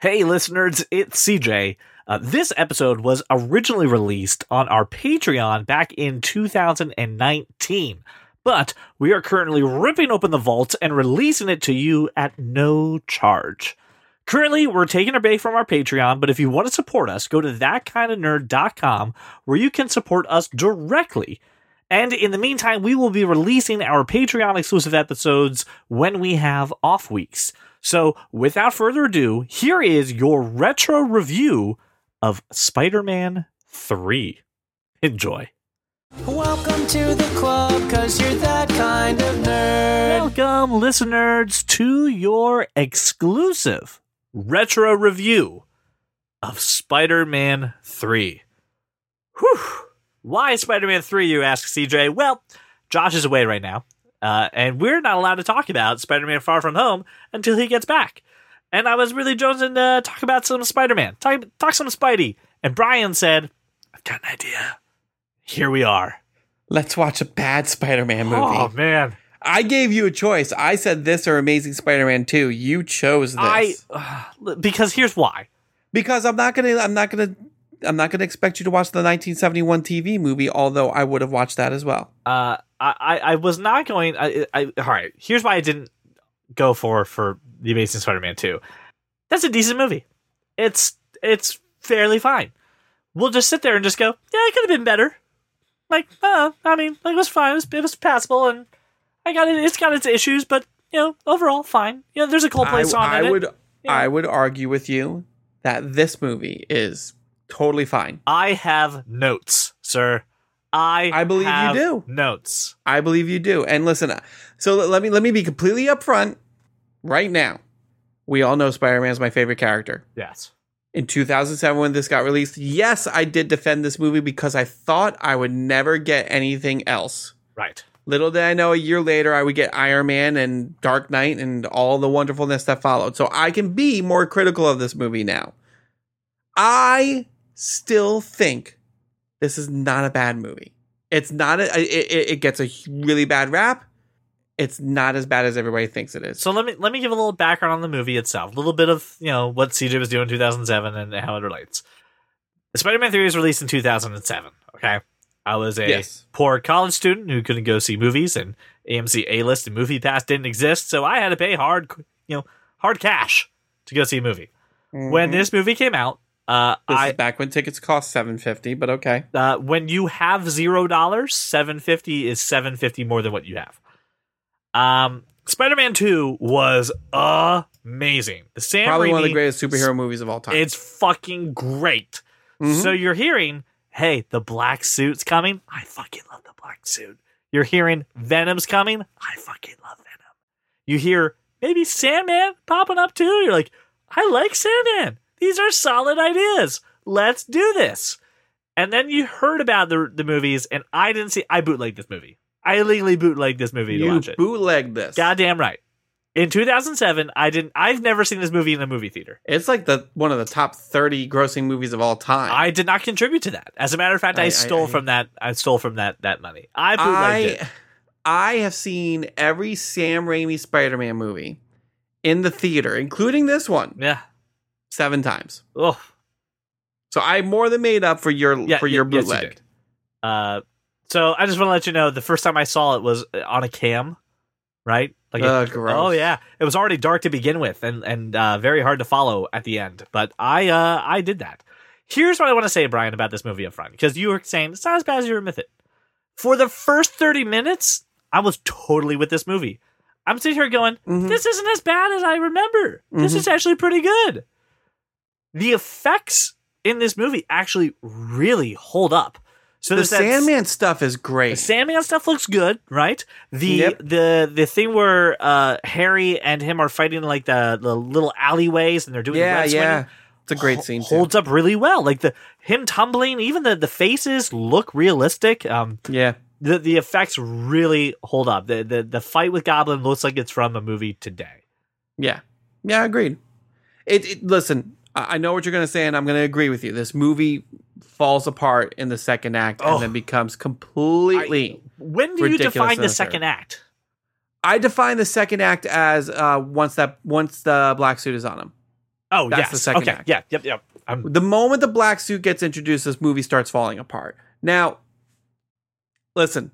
Hey, listeners, it's CJ. Uh, this episode was originally released on our Patreon back in 2019, but we are currently ripping open the vault and releasing it to you at no charge. Currently, we're taking a break from our Patreon, but if you want to support us, go to thatkindofnerd.com where you can support us directly. And in the meantime, we will be releasing our Patreon exclusive episodes when we have off weeks. So, without further ado, here is your retro review of Spider Man 3. Enjoy. Welcome to the club, cause you're that kind of nerd. Welcome, listeners, to your exclusive retro review of Spider Man 3. Whew. Why Spider Man 3, you ask, CJ? Well, Josh is away right now, uh, and we're not allowed to talk about Spider Man Far From Home until he gets back. And I was really jonesing to talk about some Spider Man, talk, talk some Spidey. And Brian said, I've got an idea. Here we are. Let's watch a bad Spider-Man movie. Oh, man. I gave you a choice. I said this or Amazing Spider-Man 2. You chose this. I, uh, because here's why. because I'm not gonna I'm not gonna I'm not gonna expect you to watch the 1971 TV movie, although I would have watched that as well. Uh, I, I I was not going. I, I all right. Here's why I didn't go for for the Amazing Spider-Man two. That's a decent movie. It's it's fairly fine. We'll just sit there and just go, yeah, it could have been better. Like, uh, I mean, like, it was fine. It was, it was passable, and I got it. It's got its issues, but you know, overall, fine. You know, there's a Coldplay I, song I in it. would Yeah. I would argue with you that this movie is totally fine. I have notes, sir. I I believe you do. notes. I believe you do. And listen, so let- me let me be completely upfront right now. We all know Spider-Man is my favorite character. Yes. in 2007 when this got released. Yes, I did defend this movie because I thought I would never get anything else. Right. Little did I know a year later I would get Iron Man and Dark Knight and all the wonderfulness that followed. So I can be more critical of this movie now. I still think this is not a bad movie. It's not a, it, it, gets a really bad rap. It's not as bad as everybody thinks it is. So let me let me give a little background on the movie itself. A little bit of you know what CJ was doing in 2007 and how it relates. Spider-Man 3 was released in 2007. Okay, I was a Yes. poor college student who couldn't go see movies, and AMC A List and Movie Pass didn't exist, so I had to pay hard you know hard cash to go see a movie. When Mhm. this movie came out, uh, this I is back when tickets cost 750, but okay. uh, when you have zero dollars, seven fifty is seven fifty more than what you have. Um, Spider-Man Two was amazing. Sam Probably one of the greatest superhero movies of all time. It's fucking great. Mhm. So you're hearing, hey, the black suit's coming. I fucking love the black suit. You're hearing Venom's coming. I fucking love Venom. You hear maybe Sandman popping up too. You're like, I like Sandman. These are solid ideas. Let's do this. And then you heard about the the movies, and I didn't see. I bootlegged this movie. I illegally bootlegged this movie to watch it. bootleg this. Goddamn right. In 2007, I didn't. I've never seen this movie in a movie theater. It's like the one of the top 30 grossing movies of all time. I did not contribute to that. As a matter of fact, I, I- I- stole I- from that. I stole from that that money. I bootlegged I, it. I have seen every Sam Raimi Spider-Man movie in the theater, including this one, Yeah. Seven times. Oh. So I more than made up for your Yeah, for your y- yes, you bootleg. Uh, so I just want to let you know the first time I saw it was uh, on a cam, right? Like, Ugh, gross. oh yeah, it was already dark to begin with, and and uh, very hard to follow at the end. But I uh I did that. Here's what I want to say, Brian, about this movie up front, because you were saying it's not as bad as you were with it. For the first thirty minutes, I was totally with this movie. I'm sitting here going, Mhm. this isn't as bad as I remember. This Mhm. is actually pretty good. The effects in this movie actually really hold up. So the Sandman stuff is great. the. Sandman stuff looks good, right? The Yep. the the thing where uh, Harry and him are fighting like the, the little alleyways and they're doing the yeah, red yeah. swinging, It's a great ho- scene too. holds up really well. Like the him tumbling, even the the faces look realistic. Um, Yeah. the the effects really hold up. The the the fight with Goblin looks like it's from a movie today. Yeah. Yeah, agreed. It, it listen, I I know what you're going to say and I'm going to agree with you. This movie falls apart in the second act Oh. and then becomes completely When do you define the the second act? I define the second act as uh, once that once the black suit is on him. Oh, That's yes. the second okay. act. Yeah. Yep. Yep. I'm, The moment the black suit gets introduced, this movie starts falling apart. Now, listen,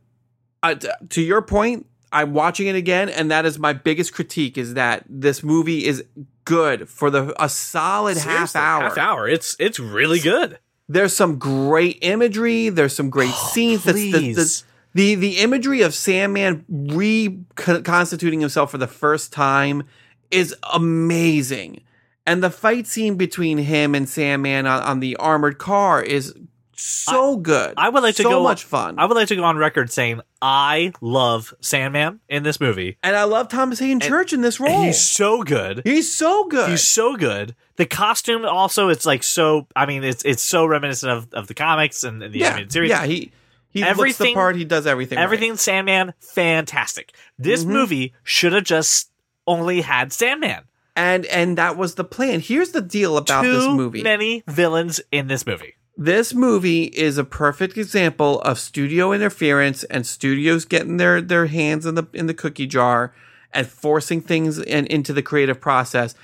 uh, t- to your point, I'm watching it again, and that is my biggest critique: is that this movie is good for the a solid half hour. Half hour. It's it's really good. There's some great imagery. There's some great oh, scenes. That's the, the, please. the the imagery of Sandman reconstituting himself for the first time is amazing, and the fight scene between him and Sandman on, on the armored car is so good. I would like to so go much fun. I would like to go on record saying I love Sandman in this movie. and I love Thomas Haden Church in this role. He's so good. He's so good. He's so good. The costume also it's like so I mean it's it's so reminiscent of, of the comics and, and the yeah, animated series. yeah. He he looks the part. He does everything. right. Everything Sandman, fantastic. This Mhm. movie should have just only had Sandman. and and that was the plan. Here's the deal about Too this movie. many villains in this movie. This movie is a perfect example of studio interference and studios getting their their hands in the in the cookie jar and forcing things in, into the creative process,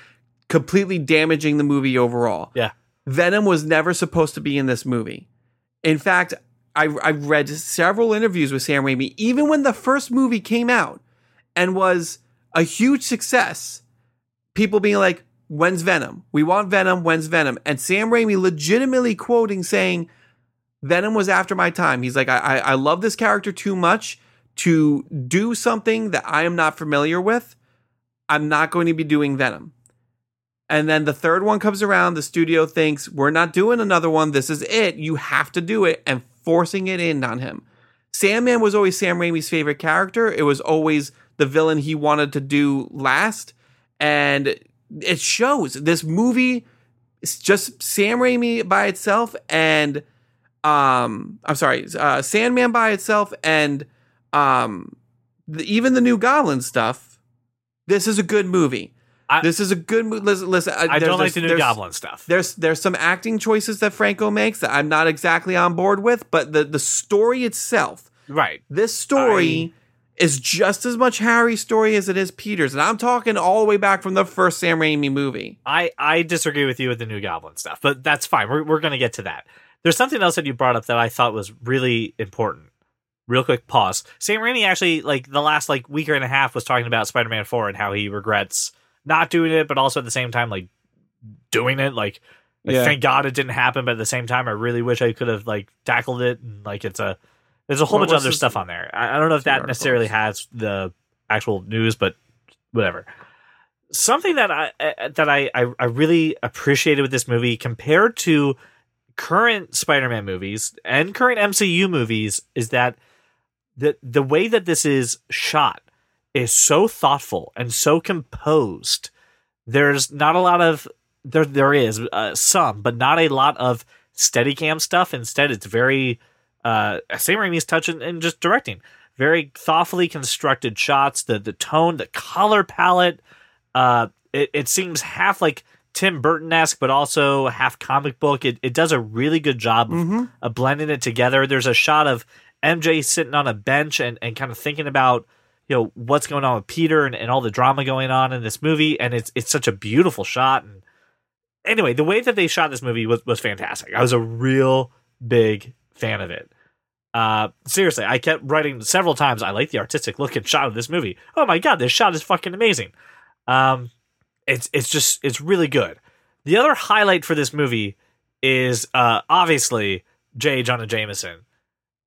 completely damaging the movie overall. Yeah. Venom was never supposed to be in this movie. In fact, I I read several interviews with Sam Raimi, even when the first movie came out and was a huge success. People being like, "When's Venom? We want Venom. When's Venom?" And Sam Raimi legitimately quoting saying, "Venom was after my time." He's like, "I I, I love this character too much to do something that I am not familiar with. I'm not going to be doing Venom." And then the third one comes around. The studio thinks, we're not doing another one. This is it. You have to do it and forcing it in on him. Sandman was always Sam Raimi's favorite character. It was always the villain he wanted to do last. And it shows. This movie is just Sam Raimi by itself and um I'm sorry, uh Sandman by itself and um the, even the new Goblin stuff. This is a good movie. I- this is a good movie. Listen, listen I there's- don't like the new Goblin stuff. there's there's some acting choices that Franco makes that I'm not exactly on board with, but the the story itself, Right. this story is just as much Harry's story as it is Peter's, and I'm talking all the way back from the first Sam Raimi movie. I, I disagree with you with the new Goblin stuff, but that's fine. We're, we're going to get to that. There's something else that you brought up that I thought was really important. Real quick pause. Sam Raimi actually, like, the last, like, week and a half was talking about Spider Man 4 and how he regrets not doing it, but also at the same time, like, doing it. Like, like, Yeah. thank God it didn't happen, but at the same time, I really wish I could have, like, tackled it. And, like, it's a, there's a whole What bunch of other stuff on there. I, I don't know if that necessarily has the actual news, but whatever something that I uh, that I, I really appreciated with this movie compared to current Spider-Man movies and current MCU movies is that the the way that this is shot is so thoughtful and so composed. There's not a lot of there there is uh, some, but not a lot of Steadicam stuff. Instead, it's very uh Sam Raimi's touch and, and just directing. Very thoughtfully constructed shots. The the tone, the color palette. Uh, it, it seems half like Tim Burton esque, but also half comic book. It it does a really good job of, Mm-hmm. of blending it together. There's a shot of MJ sitting on a bench and, and kind of thinking about you know what's going on with Peter and, and all the drama going on in this movie, and it's it's such a beautiful shot. And anyway, the way that they shot this movie was was fantastic. I was a real big fan of it. Uh, seriously, I kept writing several times. I like the artistic look and shot of this movie. Oh my god, this shot is fucking amazing. Um, it's it's just it's really good. The other highlight for this movie is uh obviously J. Jonah Jameson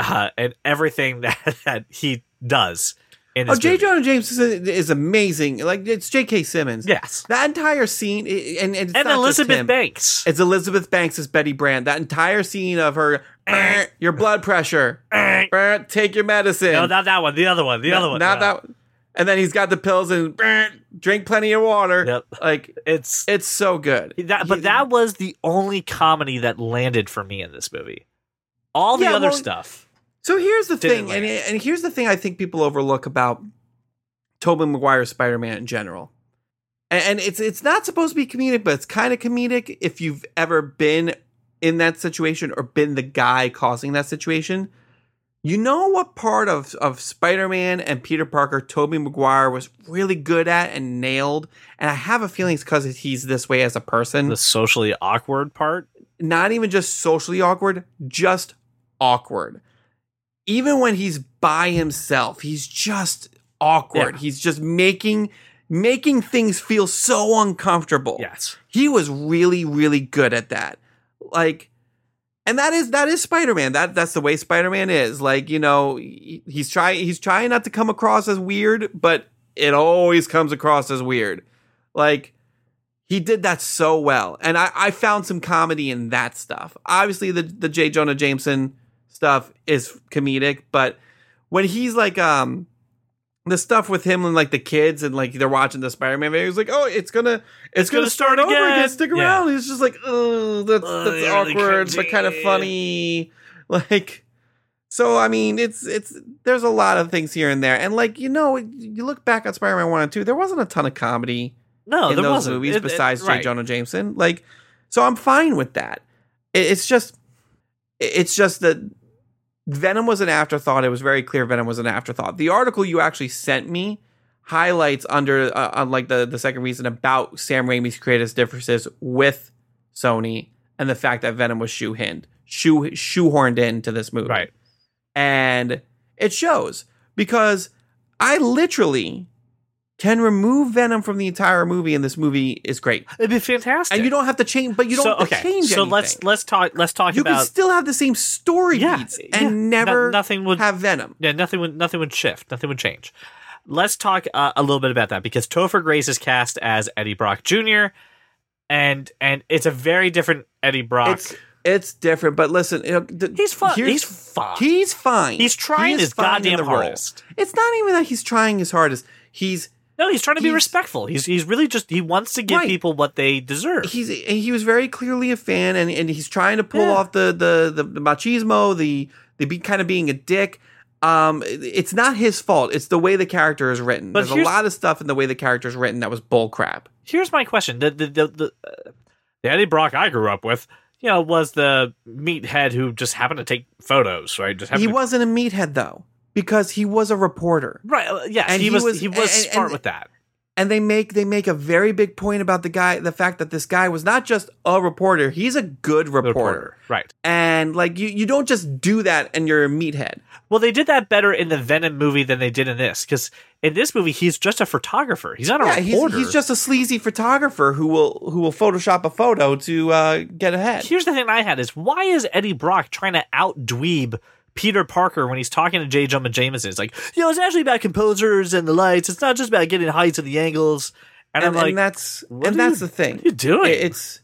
uh, and everything that, that he does in Oh, J. Jonah James is, is amazing. Like it's J.K. Simmons. Yes, That entire scene, and, and, it's and Elizabeth. Banks. It's Elizabeth Banks as Betty Brant. That entire scene of her, "Eh, your blood pressure, Eh. Eh, take your medicine. no, not that one. The other one. The other one. Not Yeah. that. And then he's got the pills and "Eh, drink plenty of water. Yep. Like It's it's so good. that, but that was the only comedy that landed for me in this movie. All the Yeah, other well, stuff. So here's the Didn't thing, and, and here's the thing I think people overlook about Tobey Maguire's Spider-Man in general. And, and it's it's not supposed to be comedic, but it's kind of comedic if you've ever been in that situation or been the guy causing that situation. You know what part of, of Spider Man and Peter Parker, Tobey Maguire was really good at and nailed? And I have a feeling it's because he's this way as a person. The socially awkward part. Not even just socially awkward, just awkward. Even when he's by himself, he's just awkward. Yeah. He's just making making things feel so uncomfortable. Yes. He was really, really good at that. Like, and that is that is Spider Man. That that's the way Spider Man is. Like, you know, he's trying he's trying not to come across as weird, but it always comes across as weird. Like, he did that so well, and I, I found some comedy in that stuff. Obviously, the the J Jonah Jameson stuff is comedic, but when he's like um the stuff with him and like the kids and like they're watching the Spider-Man video. He's like, "Oh, it's gonna, it's, gonna, gonna start, start over again. again." Stick Yeah. around." He's just like, "Oh, that's that's you're really awkward, but kind of funny." Like, so I mean, it's it's there's a lot of things here and there, and like you know, you look back at Spider-Man one and two, there wasn't a ton of comedy No, in there those wasn't. movies It- it- besides J. right. Jonah Jameson. Like, so I'm fine with that. It- it's just, it's just that Venom was an afterthought. It was very clear Venom was an afterthought. The article you actually sent me highlights under uh, on like the the second reason about Sam Raimi's creative differences with Sony and the fact that Venom was shoe-hinned, shoe shoehorned into this movie Right. and it shows because I literally can remove Venom from the entire movie, and this movie is great. It'd be fantastic. And you don't have to change, but you don't so, have to okay. change So anything. let's let's talk let's talk you can still have the same story Yeah, beats yeah. and No- never nothing would have Venom. yeah nothing would nothing would shift nothing would change. Let's talk uh, a little bit about that because Topher Grace is cast as Eddie Brock Jr. and and it's a very different Eddie Brock. It's it's different, but listen, you know, he's fun. He's fine. He's fine. He's trying He is his goddamn role. hardest. It's not even that he's trying his hardest. He's no, he's trying to be he's- respectful. He's he's really just he wants to give Right. people what they deserve. he's he was very clearly a fan and, and he's trying to pull Yeah. off the, the the the machismo the the be kind of being a dick um it's not his fault it's the way the character is written But there's a lot of stuff in the way the character is written that was bull crap Here's my question: the the the, the, uh, the Eddie Brock I grew up with, you know, was the meathead who just happened to take photos, right? Just he to- wasn't a meathead though because he was a reporter right. uh, yes, and he, he was, was- he was and- smart and- with that. and they make they make a very big point about the guy the fact that this guy was not just a reporter he's a good The reporter, right? and like you you don't just do that and you're a meathead Well, they did that better in the Venom movie than they did in this, because in this movie he's just a photographer. He's not a yeah, he's, reporter. he's just a sleazy photographer who will who will Photoshop a photo to uh, get ahead. Here's the thing I had is why is Eddie Brock trying to out dweeb Peter Parker when he's talking to J. Jonah Jameson? It's like, you know, it's actually about composers and the lights. It's not just about getting heights and the angles. And, and, I'm like, and that's and that's you- the thing. what are you doing? It's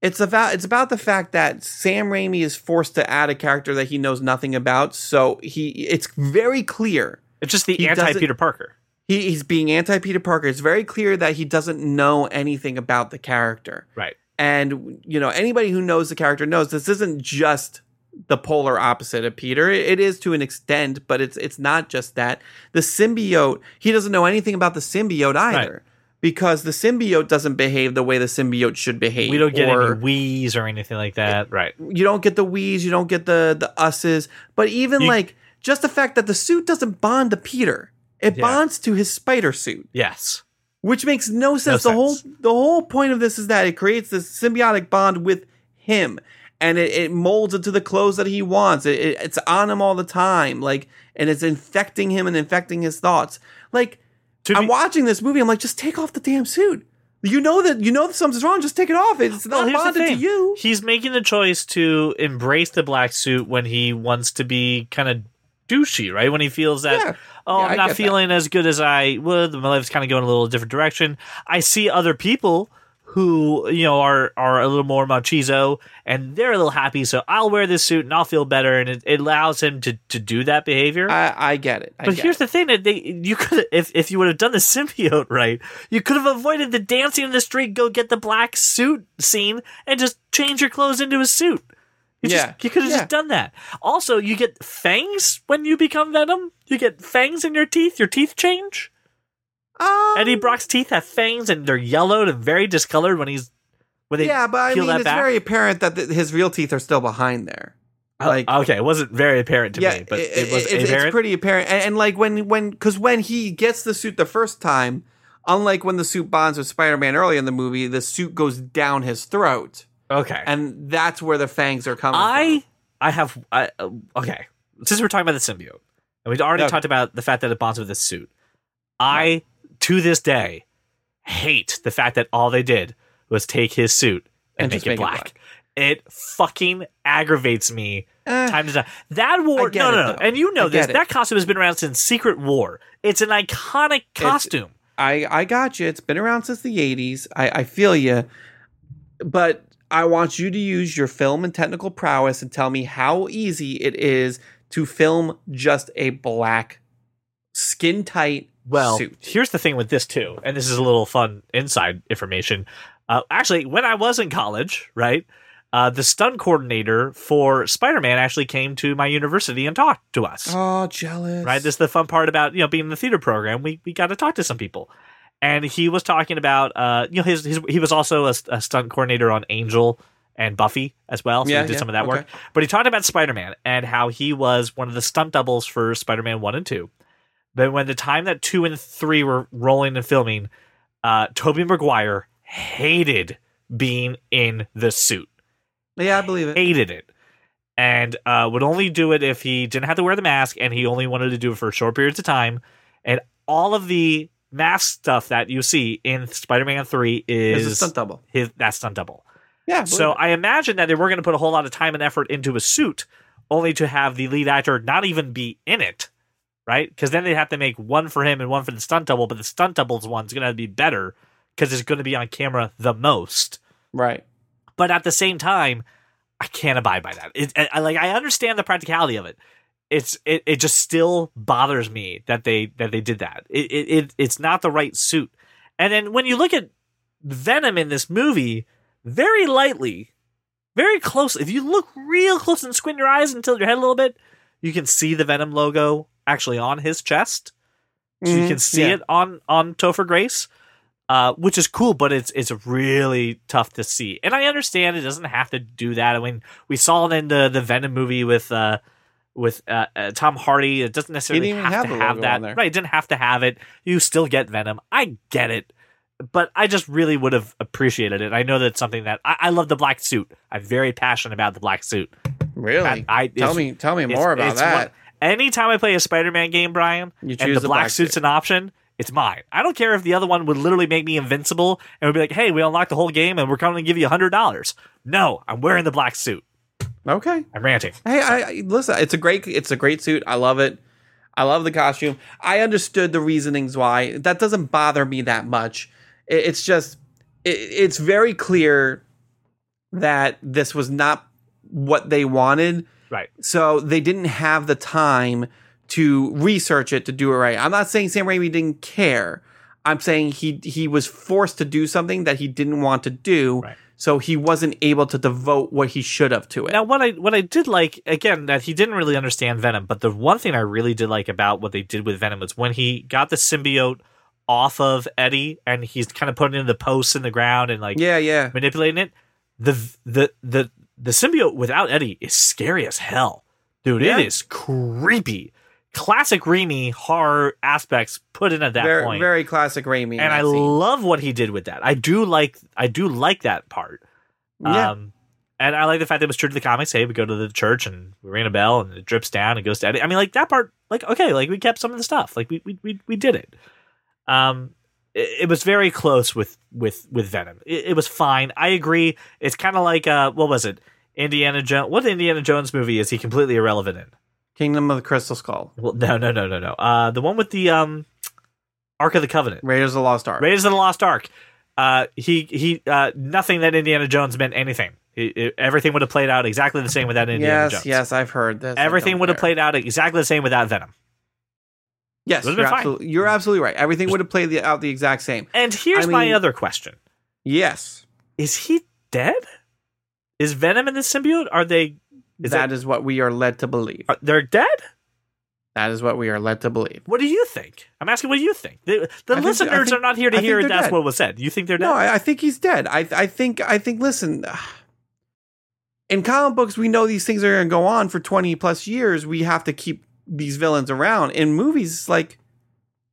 it's about it's about the fact that Sam Raimi is forced to add a character that he knows nothing about. So he it's very clear it's just the anti Peter Parker. he, he's being anti Peter Parker. It's very clear that he doesn't know anything about the character. Right. And you know anybody who knows the character knows this isn't just the polar opposite of Peter. It it is to an extent, but it's it's not just that. The symbiote, he doesn't know anything about the symbiote either. Because the symbiote doesn't behave the way the symbiote should behave. We don't get or any wheeze or anything like that. Right. you don't get the we's, you don't get the the us's. But even You- like just the fact that the suit doesn't bond to Peter, it Yeah. bonds to his spider suit Yes. which makes no sense. the sense. whole the whole point of this is that it creates this symbiotic bond with him, and it, it molds into the clothes that he wants. It, it- it's on him all the time, like, and it's infecting him and infecting his thoughts. Like, I'm watching this movie. I'm like, just take off the damn suit. You know that you know that something's wrong. Just take it off. It's not the bonded to you. He's making the choice to embrace the black suit when he wants to be kind of douchey, right? When he feels that, Yeah. oh, Yeah, I'm I not get that. feeling as good as I would. My life's kind of going a little different direction. I see other people who, you know, are are a little more machizo and they're a little happy. So I'll wear this suit and I'll feel better. And it, it allows him to, to do that behavior. I, I get it. I But get here's it. the thing that they you could if if you would have done the symbiote right, you could have avoided the dancing in the street, go get the black suit scene, and just change your clothes into a suit. You Yeah. just, you could have Yeah. just done that. Also, you get fangs when you become Venom. You get fangs in your teeth. Your teeth change. Um, Eddie Brock's teeth have fangs, and they're yellowed and very discolored when he's when they yeah, but I mean, it's back. very apparent that th his real teeth are still behind there. Like- okay, it wasn't very apparent to yeah, me, but it- it, was it's, apparent. it's pretty apparent. And, and like when when because when he gets the suit the first time, unlike when the suit bonds with Spider-Man early in the movie, the suit goes down his throat, okay, and that's where the fangs are coming. I from. I have I, uh, okay. Since we're talking about the symbiote, and we've already Okay. talked about the fact that it bonds with the suit, I to this day hate the fact that all they did was take his suit and, And make, it, make it black. black. It fucking aggravates me Eh, time to time. That war, no, no, no, and you know I this. That costume has been around since Secret War. It's an iconic costume. I I got you. It's been around since the '80s. I I feel you, but I want you to use your film and technical prowess and tell me how easy it is to film just a black, skin tight Well, suit. here's the thing with this too, and this is a little fun inside information. Uh, actually, when I was in college, right, uh, the stunt coordinator for Spider-Man actually came to my university and talked to us. Oh, jealous. Right, this is the fun part about you know being in the theater program. We we got to talk to some people, and he was talking about uh you know his, his he was also a, a stunt coordinator on Angel and Buffy as well. So Yeah, he did yeah, some of that work. But he talked about Spider-Man and how he was one of the stunt doubles for Spider-Man one and two. But when the time that two and three were rolling and filming, uh, Tobey Maguire hated being in the suit. Yeah, I believe it. Hated it. And uh, would only do it if he didn't have to wear the mask and he only wanted to do it for short periods of time. And all of the mask stuff that you see in Spider Man 3 It's a is stunt double. his, that stunt double. Yeah. So believe I imagine that they were going to put a whole lot of time and effort into a suit, only to have the lead actor not even be in it, right? Because then they'd have to make one for him and one for the stunt double, but the stunt double's one's going to be better because it's going to be on camera the most. right. But at the same time, I can't abide by that. It, I, like I understand the practicality of it. It's it, it just still bothers me that they that they did that. It, it it it's not the right suit. And then when you look at Venom in this movie, very lightly, very close. If you look real close and squint your eyes and tilt your head a little bit, you can see the Venom logo actually on his chest. So you Mhm, can see yeah. it on on Topher Grace, uh, which is cool, but it's it's really tough to see. And I understand it doesn't have to do that. I mean, we saw it in the the Venom movie with uh, with uh, uh, Tom Hardy. It doesn't necessarily have, have to have that. Right? It didn't have to have it. You still get Venom. I get it. But I just really would have appreciated it. I know that's something that I, I love the black suit. I'm very passionate about the black suit. Really? I- tell me. Tell me more about that. one- anytime I play a Spider-Man game, Brian, You and choose the, the black, black suit's an option, it's mine. I don't care if the other one would literally make me invincible and would be like, "Hey, we unlocked the whole game and we're coming to give you hundred dollars." No, I'm wearing the black suit. okay. I'm ranting. Hey, I, I listen. It's a great. It's a great suit. I love it. I love the costume. I understood the reasonings why. That doesn't bother me that much. It, it's just. It, it's very clear that this was not what they wanted. Right. So they didn't have the time to research it to do it right. I'm not saying Sam Raimi didn't care. I'm saying he he was forced to do something that he didn't want to do. Right. So he wasn't able to devote what he should have to it. Now, what I what I did like again that he didn't really understand Venom, but the one thing I really did like about what they did with Venom was when he got the symbiote off of Eddie and he's kind of putting in the posts in the ground and like yeah, yeah. manipulating it. The the the the symbiote without Eddie is scary as hell, dude. Yeah. It is creepy. Classic Raimi horror aspects put in at that very, point. very classic Raimi. and that I love what he did with that. I do like I do like that part. yeah. Um, and I like the fact that it was true to the comics. Hey, we go to the church and we ring a bell and it drips down and goes to Eddie. I mean, like that part, like okay, like we kept some of the stuff, like we we we, we did it. Um, it, it was very close with with with Venom. It, it was fine. I agree. It's kind of like uh, what was it? Indiana Jones. What Indiana Jones movie is he completely irrelevant in? Kingdom of the Crystal Skull, Well, no, no, no, no, no. Uh, the one with the um, Ark of the Covenant. Raiders of the Lost Ark. Raiders of the Lost Ark. Uh, he he. Uh, nothing that Indiana Jones meant anything. It- it- everything would have played out exactly the same without Indiana yes, Jones. yes, I've heard this. Everything would have played out exactly the same without Venom. Yes, you're absolutely, you're absolutely right. Everything would have played the, out the exact same. And here's I my other question: Yes, Is he dead? Is Venom in the symbiote? Are they? Is that is what we are led to believe. Are, they're dead? That is what we are led to believe. What do you think? I'm asking. What do you think? The, the I think- listeners think- are not here to I hear that's dead. what was said. You think they're dead? No, I, I think he's dead. I I think I think. Listen, in comic books, we know these things are going to go on for 20 plus years. We have to keep these villains around. In movies, it's like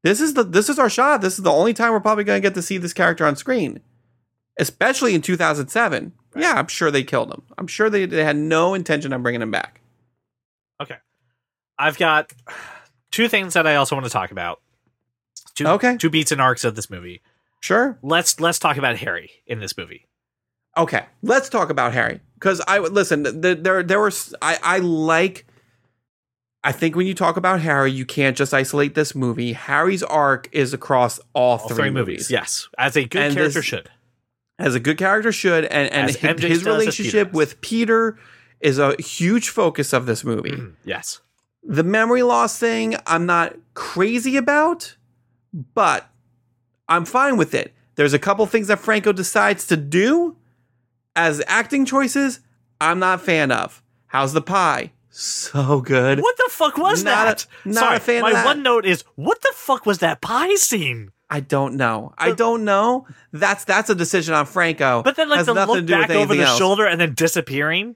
this is the this is our shot. This is the only time we're probably going to get to see this character on screen, especially in 2007. Yeah, I'm sure they killed him. I'm sure they, they had no intention of bringing him back. Okay. I've got two things that I also want to talk about. Two, Okay. Two beats and arcs of this movie. Sure. Let's let's talk about Harry in this movie. Okay, let's talk about Harry because I would listen. th- There, there were. i i like. I think when you talk about Harry, you can't just isolate this movie. Harry's arc is across all, All three, three movies. movies. Yes. As a good And character this- should. as a good character should, and and As his, his relationship Peter with Peter is a huge focus of this movie. Mhm. Yes. The memory loss thing, I'm not crazy about, but I'm fine with it. There's a couple things that Franco decides to do as acting choices. I'm not a fan of. How's the pie? So good. What the fuck was Not a- that? not Sorry, a fan of my that. one note is what the fuck was that pie scene? I don't know. I don't know. That's that's a decision on Franco. But then like Has the nothing look to do with back over the else. shoulder and then disappearing.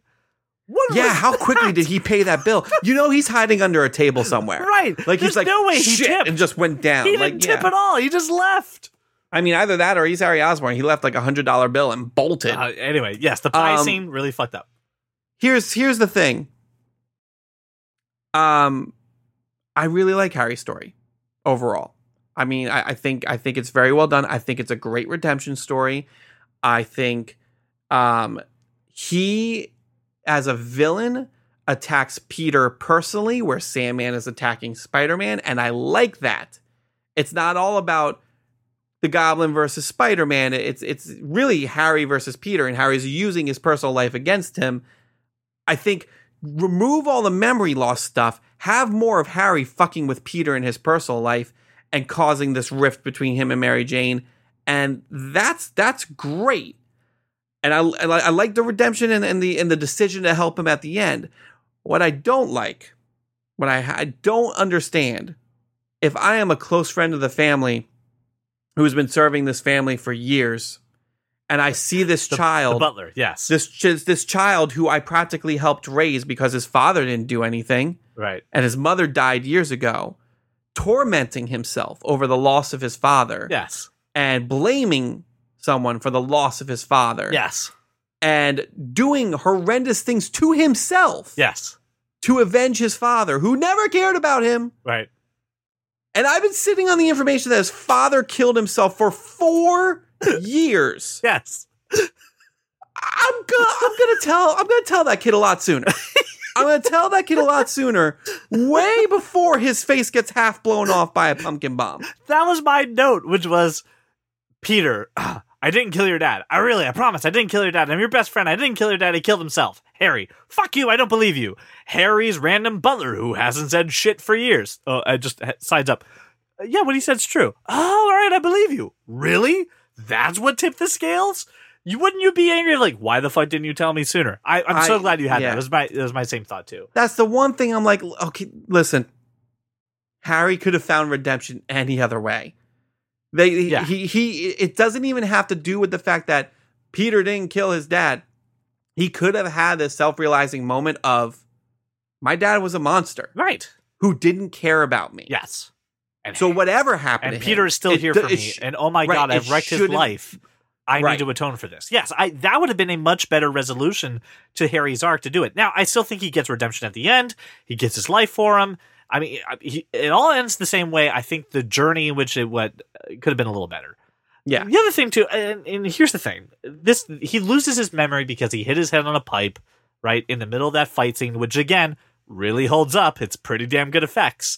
What Yeah, how quickly did he pay that bill? You know he's hiding under a table somewhere. Right. Like There's he's like no way he tipped. and just went down. He like didn't tip at all. He just left. I mean, either that or he's Harry Osborn. He left like a hundred dollar bill and bolted. Uh, anyway, yes, the pie Um, scene really fucked up. here's here's the thing. Um, I really like Harry's story overall. I mean, I, I think I think it's very well done. I think it's a great redemption story. I think um, he, as a villain, attacks Peter personally, where Sandman is attacking Spider Man, and I like that. It's not all about the Goblin versus Spider Man. It's it's really Harry versus Peter, and Harry's using his personal life against him. I think remove all the memory loss stuff, have more of Harry fucking with Peter in his personal life and causing this rift between him and Mary Jane, and that's that's great. And I I, I like the redemption and, and the and the decision to help him at the end. What I don't like, what I I don't understand, if I am a close friend of the family who's been serving this family for years, and I see this The, child the butler, yes. this this child who I practically helped raise because his father didn't do anything right. and his mother died years ago, tormenting himself over the loss of his father Yes. and blaming someone for the loss of his father Yes. and doing horrendous things to himself Yes. to avenge his father who never cared about him. Right. And I've been sitting on the information that his father killed himself for 4 years. Yes. I'm gonna I'm gonna tell I'm gonna tell that kid a lot sooner. I'm gonna tell that kid a lot sooner, way before his face gets half blown off by a pumpkin bomb. That was my note, which was Peter, I didn't kill your dad. I really, I promise, I didn't kill your dad. I'm your best friend. I didn't kill your dad. He killed himself. Harry, fuck you. I don't believe you. Harry's random butler who hasn't said shit for years. Oh, I just sides up. "Uh, Yeah, what he said's true. Oh, all right, I believe you. Really? That's what tipped the scales? You wouldn't you be angry like why the fuck didn't you tell me sooner? I, I'm so glad you had yeah. that. It was my it was my same thought too. That's the one thing I'm like, okay, listen. Harry could have found redemption any other way. They Yeah. he he it doesn't even have to do with the fact that Peter didn't kill his dad. He could have had this self-realizing moment of my dad was a monster Right. who didn't care about me. Yes. And So whatever happened and Peter him, is still it here for it me. and oh my right, god, I've wrecked his life. I Right. need to atone for this. Yes, I that would have been a much better resolution to Harry's arc to do it. Now, I still think he gets redemption at the end. He gets his life for him. I mean, he, it all ends the same way. I think the journey in which it went uh, could have been a little better. Yeah. The other thing too, and, and here's the thing: this he loses his memory because he hit his head on a pipe right in the middle of that fight scene, which again really holds up. It's pretty damn good effects.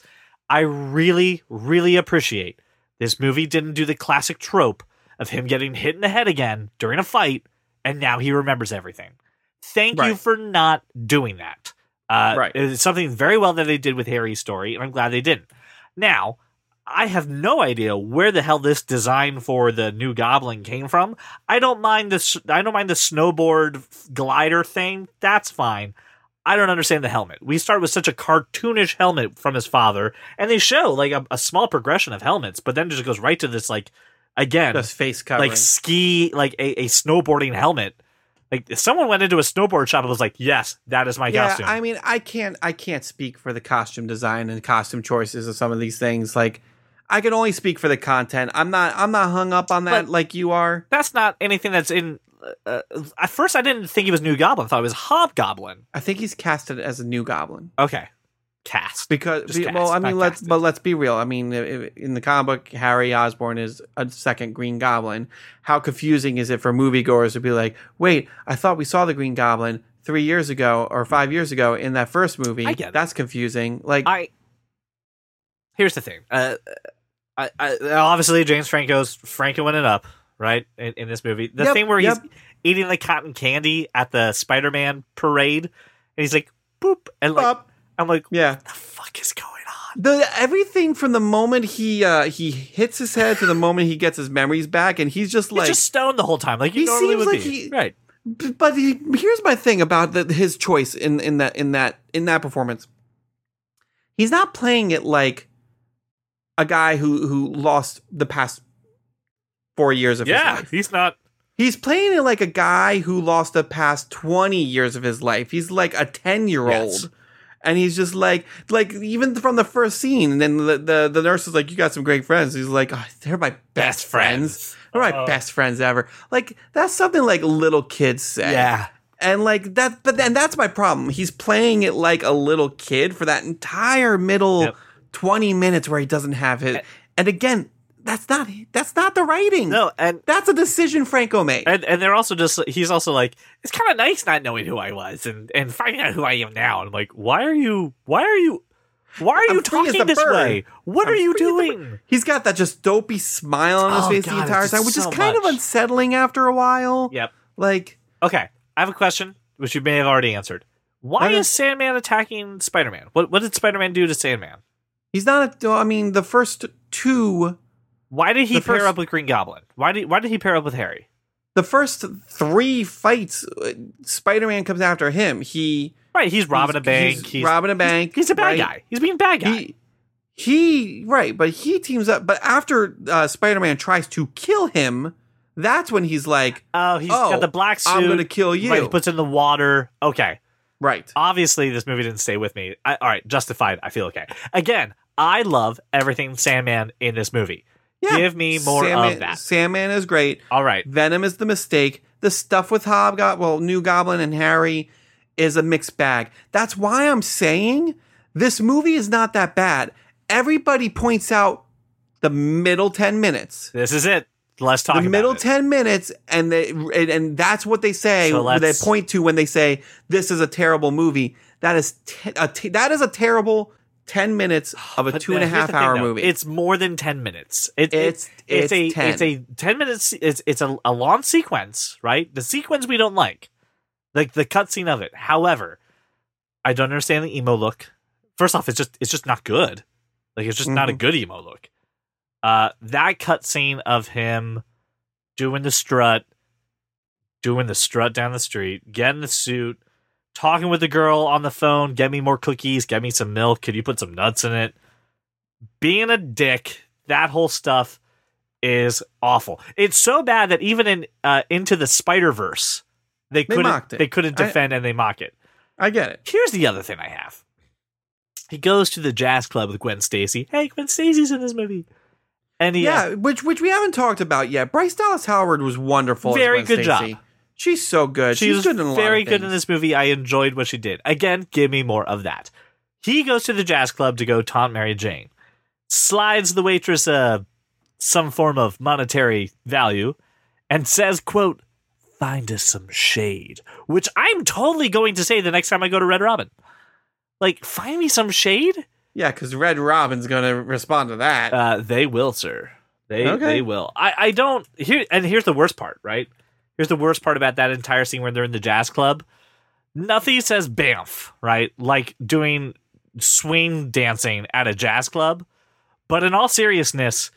I really, really appreciate this movie didn't do the classic trope of him getting hit in the head again during a fight, and now he remembers everything. Thank you for not doing that. Uh, Right. It's something very well that they did with Harry's story, and I'm glad they didn't. Now, I have no idea where the hell this design for the new Goblin came from. I don't mind this. I don't mind the snowboard glider thing. That's fine. I don't understand the helmet. We start with such a cartoonish helmet from his father, and they show like a, a small progression of helmets, but then it just goes right to this like again just face covering. like ski like a, a snowboarding helmet Like someone went into a snowboard shop and was like, "Yes, that is my yeah, costume." I mean, I can't I can't speak for the costume design and costume choices of some of these things. Like, I can only speak for the content. I'm not I'm not hung up on that But- like you are. That's not anything that's in. Uh, at first, I didn't think he was New Goblin. I thought it was Hobgoblin. I think he's casted as a new Goblin Okay, cast. because be- cast, well, I mean, let's casted. but let's be real. I mean, in the comic book, Harry Osborn is a second Green Goblin. How confusing is it for moviegoers to be like, wait, I thought we saw the Green Goblin three years ago or five years ago in that first movie. I get it. That's confusing. Like, I here's the thing. Uh, I, I obviously James Franco's Francoing it up right in, in this movie. The Yep, thing where yep. he's eating the cotton candy at the Spider-Man parade, and he's like, "Boop," and like up. I'm like, yeah. "What the fuck is going on?" the everything from the moment he uh he hits his head to the moment he gets his memories back and he's just He's like just stoned the whole time, like you He seems like be. he- right? But he, here's my thing about the, his choice in in that in that in that performance he's not playing it like a guy who who lost the past four years of his Yeah, life he's not. he's playing it like a guy who lost the past 20 years of his life he's like a 10 year Yes. old and he's just like like even from the first scene and then the, the the nurse is like you got some great friends he's like oh, they're my best, friends. They're my Uh, best friends ever. Like that's something like little kids say. Yeah, And like that but then that's my problem. He's playing it like a little kid for that entire middle Yep. 20 minutes where he doesn't have his and again, that's not that's not the writing. no, and That's a decision Franco made. and and they're also just he's also like it's kind of nice not knowing who I was and and finding out who I am now. And I'm like, why are you? Why are you? Why are you I'm as talking this bird. way? What I'm are you doing? He's got that just dopey smile on his Oh, face God, the entire time, which so is kind of unsettling after a while. Yep. Like Okay, I have a question which you may have already answered. Why is Sandman attacking Spider-Man? What what did Spider-Man do to Sandman? he's not a, I mean the first two Why did he The pair first- up with Green Goblin? Why did why did he pair up with Harry? the first three fights, uh, Spider-Man comes after him. He Right, he's robbing he's- a bank. He's, He's, robbing a bank. he's a bad right? guy. He's being a bad guy. He, he right, but he teams up. But after uh, Spider-Man tries to kill him, that's when he's like, oh, he's "Oh, got the black suit. "I'm gonna kill you." Right, he puts in the water. Okay, right. obviously this movie didn't stay with me. I, all right, justified. I feel okay. Again, I love everything Sandman in this movie. Yeah. Give me more Sandman, of that. Sandman is great. All right, Venom is the mistake. The stuff with Hobgoblin, well, New Goblin and Harry is a mixed bag. That's why I'm saying this movie is not that bad. Everybody points out the middle 10 minutes. this is it. Let's talk the middle it. 10 minutes and they and, and that's what they say So they point to when they say this is a terrible movie that is te- a te- that is a terrible 10 minutes of a But two and a half thing, hour though. movie It's more than ten minutes. It, It's- it's it's a 10. it's a ten minutes. It's it's a, a long sequence, right? The sequence we don't like, like the cutscene of it. However, I don't understand the emo look. First off, it's just it's just not good. Like it's just not a Mhm. good emo look. Uh, that cutscene of him doing the strut, doing the strut down the street, getting the suit, talking with the girl on the phone, get me more cookies, get me some milk, could you put some nuts in it? Being a dick, that whole stuff is awful. It's so bad that even in uh, into the Spider Verse, they They couldn't they couldn't I- defend and they mock it. i get it Here's the other thing I have. He goes to the jazz club with Gwen Stacy. Hey, Gwen Stacy's in this movie. And he, yeah which which we haven't talked about yet bryce dallas howard was wonderful as Very good job. She's so good she she's good in very good in this movie. I enjoyed what she did. Again, give me more of that. He goes to the jazz club to go taunt Mary Jane. Slides the waitress uh, some form of monetary value and says, quote, find us some shade. Which I'm totally going to say the next time I go to Red Robin. Like, find me some shade? yeah because red robin's gonna respond to that Uh, they will, sir. They Okay. they will. I I don't here and here's the worst part, right? Here's the worst part about that entire scene where they're in the jazz club. Nothing says bamf, right? Like doing swing dancing at a jazz club. But in all seriousness,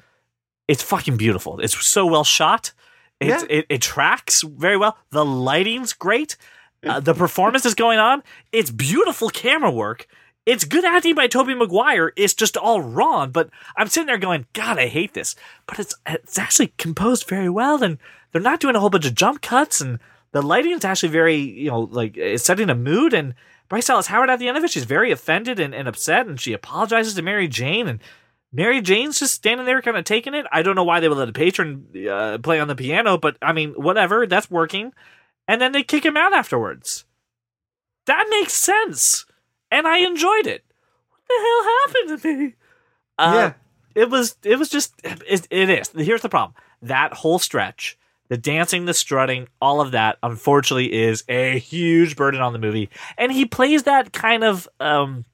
it's fucking beautiful. It's so well shot. It Yeah. it, it tracks very well. The lighting's great. Uh, the performance is going on. It's beautiful camera work. It's good acting by Tobey Maguire. It's just all wrong. But I'm sitting there going, God, I hate this. But it's it's actually composed very well, and they're not doing a whole bunch of jump cuts, and The lighting is actually very, you know, like it's setting a mood. And Bryce Dallas Howard at the end of it, she's very offended and, and upset, and she apologizes to Mary Jane, and Mary Jane's just standing there, kind of taking it. I don't know why they would let a patron uh, play on the piano, but I mean, whatever, that's working. And then they kick him out afterwards. That makes sense, and I enjoyed it. What the hell happened to me? Uh, Yeah. it was it was just it, it is. Here's the problem: that whole stretch, the dancing, the strutting, all of that, unfortunately, is a huge burden on the movie, and he plays that kind of um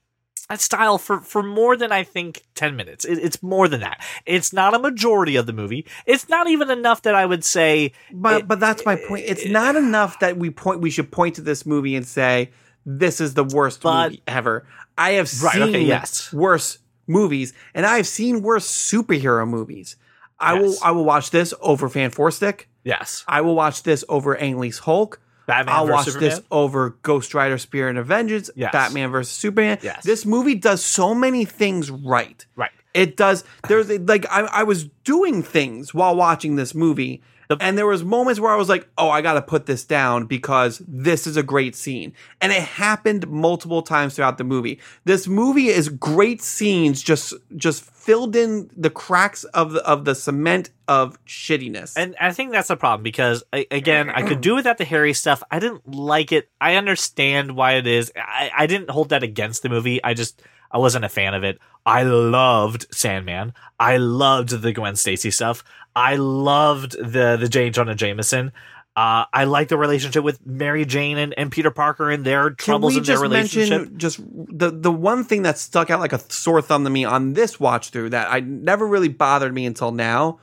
that style for for more than I think ten minutes. It, it's more than that. It's not a majority of the movie. It's not even enough that I would say. But it- but that's my point. It's not enough that we point. We should point to this movie and say this is the worst But- movie ever. I have Right, seen okay, yes. worse movies, and I have seen worse superhero movies. I will I will watch this over Fant4stic. Yes, I will watch this over Ang Lee's Hulk. Batman I'll watch Superman. this over Ghost Rider Spirit of Vengeance, Yes. Batman versus Superman. Yes. This movie does so many things right. Right. It does. There's like I, I was doing things while watching this movie, The- and there was moments where I was like, "Oh, I got to put this down because this is a great scene," and it happened multiple times throughout the movie. This movie is great scenes, just just filled in the cracks of the of the cement of shittiness. And I think that's the problem because I, again, I could do without the Harry stuff. I didn't like it. I understand why it is. I, I didn't hold that against the movie. I just I wasn't a fan of it. I loved Sandman. I loved the Gwen Stacy stuff. I loved the the J. Jonah Jameson. Uh, I like the relationship with Mary Jane and, and Peter Parker and their troubles in their relationship. just the the one thing that stuck out like a sore thumb to me on this watch through that I never really bothered me until now?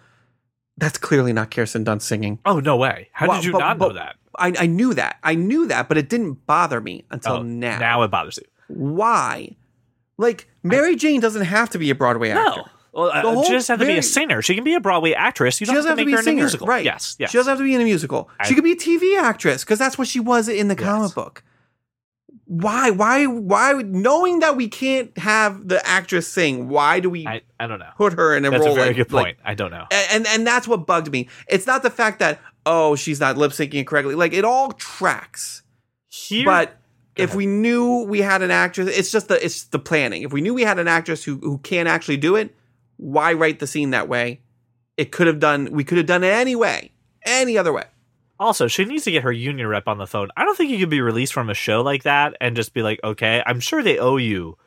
That's clearly not Kirsten Dunst singing. oh no way! How Well, did you but- not but know that? I, I knew that. I knew that, but it didn't bother me until Oh, now. now it bothers you. Why? Like Mary Jane doesn't have to be a Broadway actor. No. Well, uh, she doesn't have to be a singer. She can be a Broadway actress. You She don't doesn't have to make her a in a musical. right? Yes, yes. She doesn't have to be in a musical. I- she could be a TV actress because that's what she was in the Yes. comic book. Why? Why? Why? Knowing that we can't have the actress sing, why do we I, I don't know. put her in a That's role? That's a very like- good like- point. I don't know. and, and that's what bugged me. It's not the fact that oh she's not lip syncing correctly. Like it all tracks. Here, But if we knew we had an actress, it's just the it's the planning. If we knew we had an actress who who can't actually do it, why write the scene that way? It could have done. We could have done it anyway, any other way. also, she needs to get her union rep on the phone. I don't think you could be released from a show like that and just be like, okay, I'm sure they owe you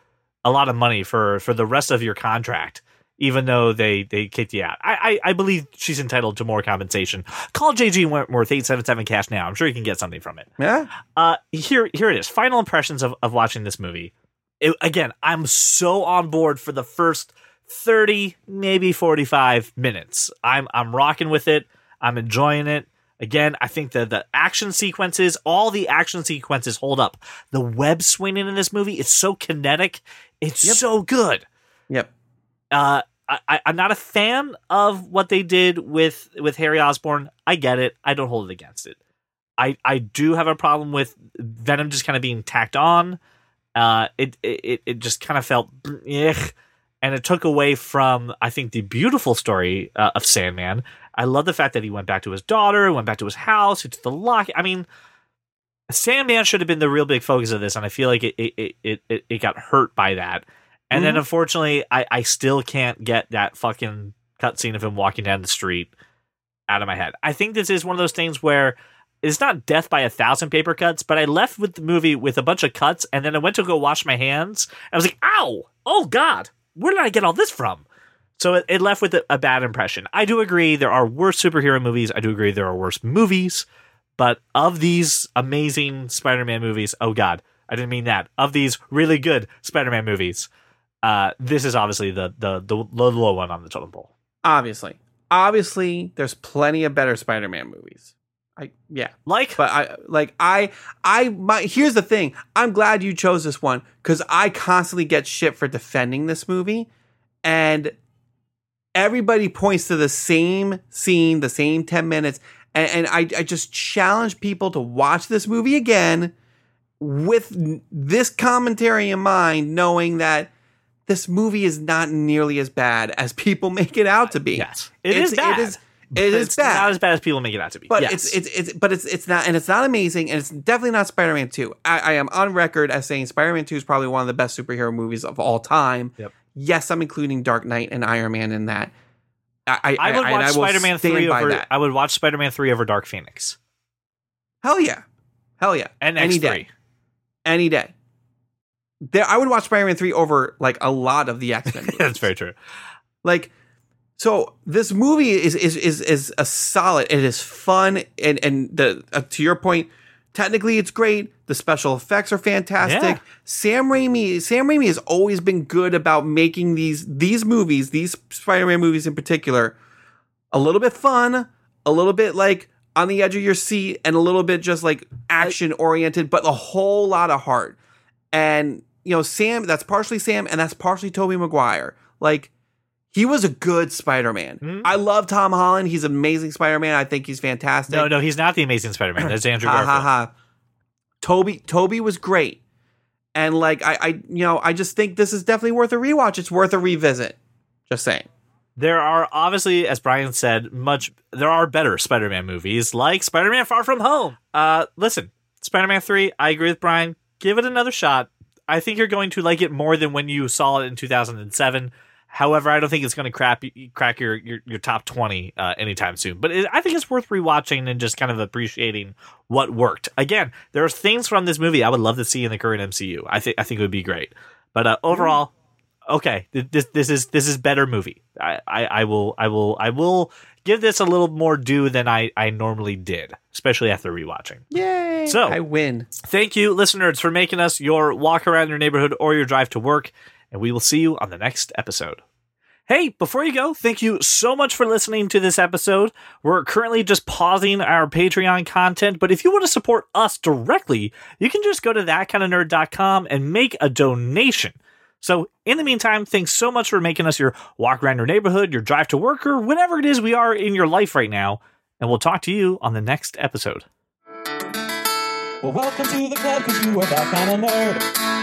a lot of money for for the rest of your contract, even though they they kicked you out. I I, I believe she's entitled to more compensation. Call JG Wentworth eight seven seven cash now. I'm sure you can get something from it. Yeah. Uh, here, here it is. Final impressions of, of watching this movie. It, again, I'm so on board for the first 30, maybe 45 minutes. I'm, I'm rocking with it. I'm enjoying it. Again, I think the, the action sequences, all the action sequences hold up. The web swinging in this movie is so kinetic. It's Yep. so good. Yep. Uh, I, I'm not a fan of what they did with with Harry Osborn. I get it. I don't hold it against it. I I do have a problem with Venom just kind of being tacked on. Uh, it it it just kind of felt, ugh, and it took away from I think the beautiful story uh, of Sandman. I love the fact that he went back to his daughter, went back to his house, took the lock. I mean, Sandman should have been the real big focus of this, and I feel like it it it it, it got hurt by that. And then Mhm. unfortunately, I I still can't get that fucking cutscene of him walking down the street out of my head. I think this is one of those things where it's not death by a thousand paper cuts, but I left with the movie with a bunch of cuts, and then I went to go wash my hands. And I was like, "Ow! Oh God! Where did I get all this from?" So it, it left with a, a bad impression. I do agree there are worse superhero movies. I do agree there are worse movies, but of these amazing Spider-Man movies, oh God, I didn't mean that. Of these really good Spider-Man movies, uh, this is obviously the the the, the low one on the totem pole. Obviously, obviously, there's plenty of better Spider-Man movies. I yeah. Like, But I like I I my here's the thing. I'm glad you chose this one because I constantly get shit for defending this movie, and everybody points to the same scene, the same ten minutes, and, and I I just challenge people to watch this movie again with this commentary in mind, knowing that this movie is not nearly as bad as people make it out to be. yes, it It's- is bad. It is It is it's bad. not as bad as people make it out to be. But Yes. it's it's it's but it's it's not and it's not amazing and it's definitely not Spider Man Two. I, I am on record as saying Spider Man Two is probably one of the best superhero movies of all time. Yep. Yes, I'm including Dark Knight and Iron Man in that. I I would and watch Spider Man three over. that. I would watch Spider Man three over Dark Phoenix Hell yeah, hell yeah, and any X day, three. any day. There, I would watch Spider Man Three over like a lot of the X Men. That's very true. like so this movie is is is is a solid it is fun and and the uh, to your point technically it's great the special effects are fantastic Yeah. sam raimi sam raimi has always been good about making these these movies these spider-man movies in particular a little bit fun a little bit like on the edge of your seat and a little bit just like action oriented but a whole lot of heart and you know sam that's partially sam and that's partially tobey maguire like he was a good Spider-Man. Hmm? I love Tom Holland. He's amazing Spider-Man. I think he's fantastic. No, no, he's not the Amazing Spider Man. That's Andrew ha ha ha. Tobey Tobey was great. And like I I you know, I just think this is definitely worth a rewatch. It's worth a revisit. Just saying. There are obviously, as Brian said, much there are better Spider-Man movies like Spider-Man Far From Home. Uh listen, Spider-Man 3, I agree with Brian. Give it another shot. I think you're going to like it more than when you saw it in 2007. However, I don't think it's going to crack your, your your top 20 uh, anytime soon. But it, I think it's worth rewatching and just kind of appreciating what worked. Again, there are things from this movie I would love to see in the current MCU. I think I think it would be great. But uh, overall, okay, this this is this is better movie. I, I, I will I will I will give this a little more due than I, I normally did, especially after rewatching. Yay. So- I win. Thank you, listeners, for making us your walk around your neighborhood or your drive to work, and we will see you on the next episode. Hey, before you go, thank you so much for listening to this episode. We're currently just pausing our Patreon content, but if you want to support us directly, you can just go to thatkindofnerd.com and make a donation. So, in the meantime, thanks so much for making us your walk around your neighborhood, your drive to work, or whatever it is we are in your life right now. And we'll talk to you on the next episode. Well, welcome to the club, cause you are that kind of nerd.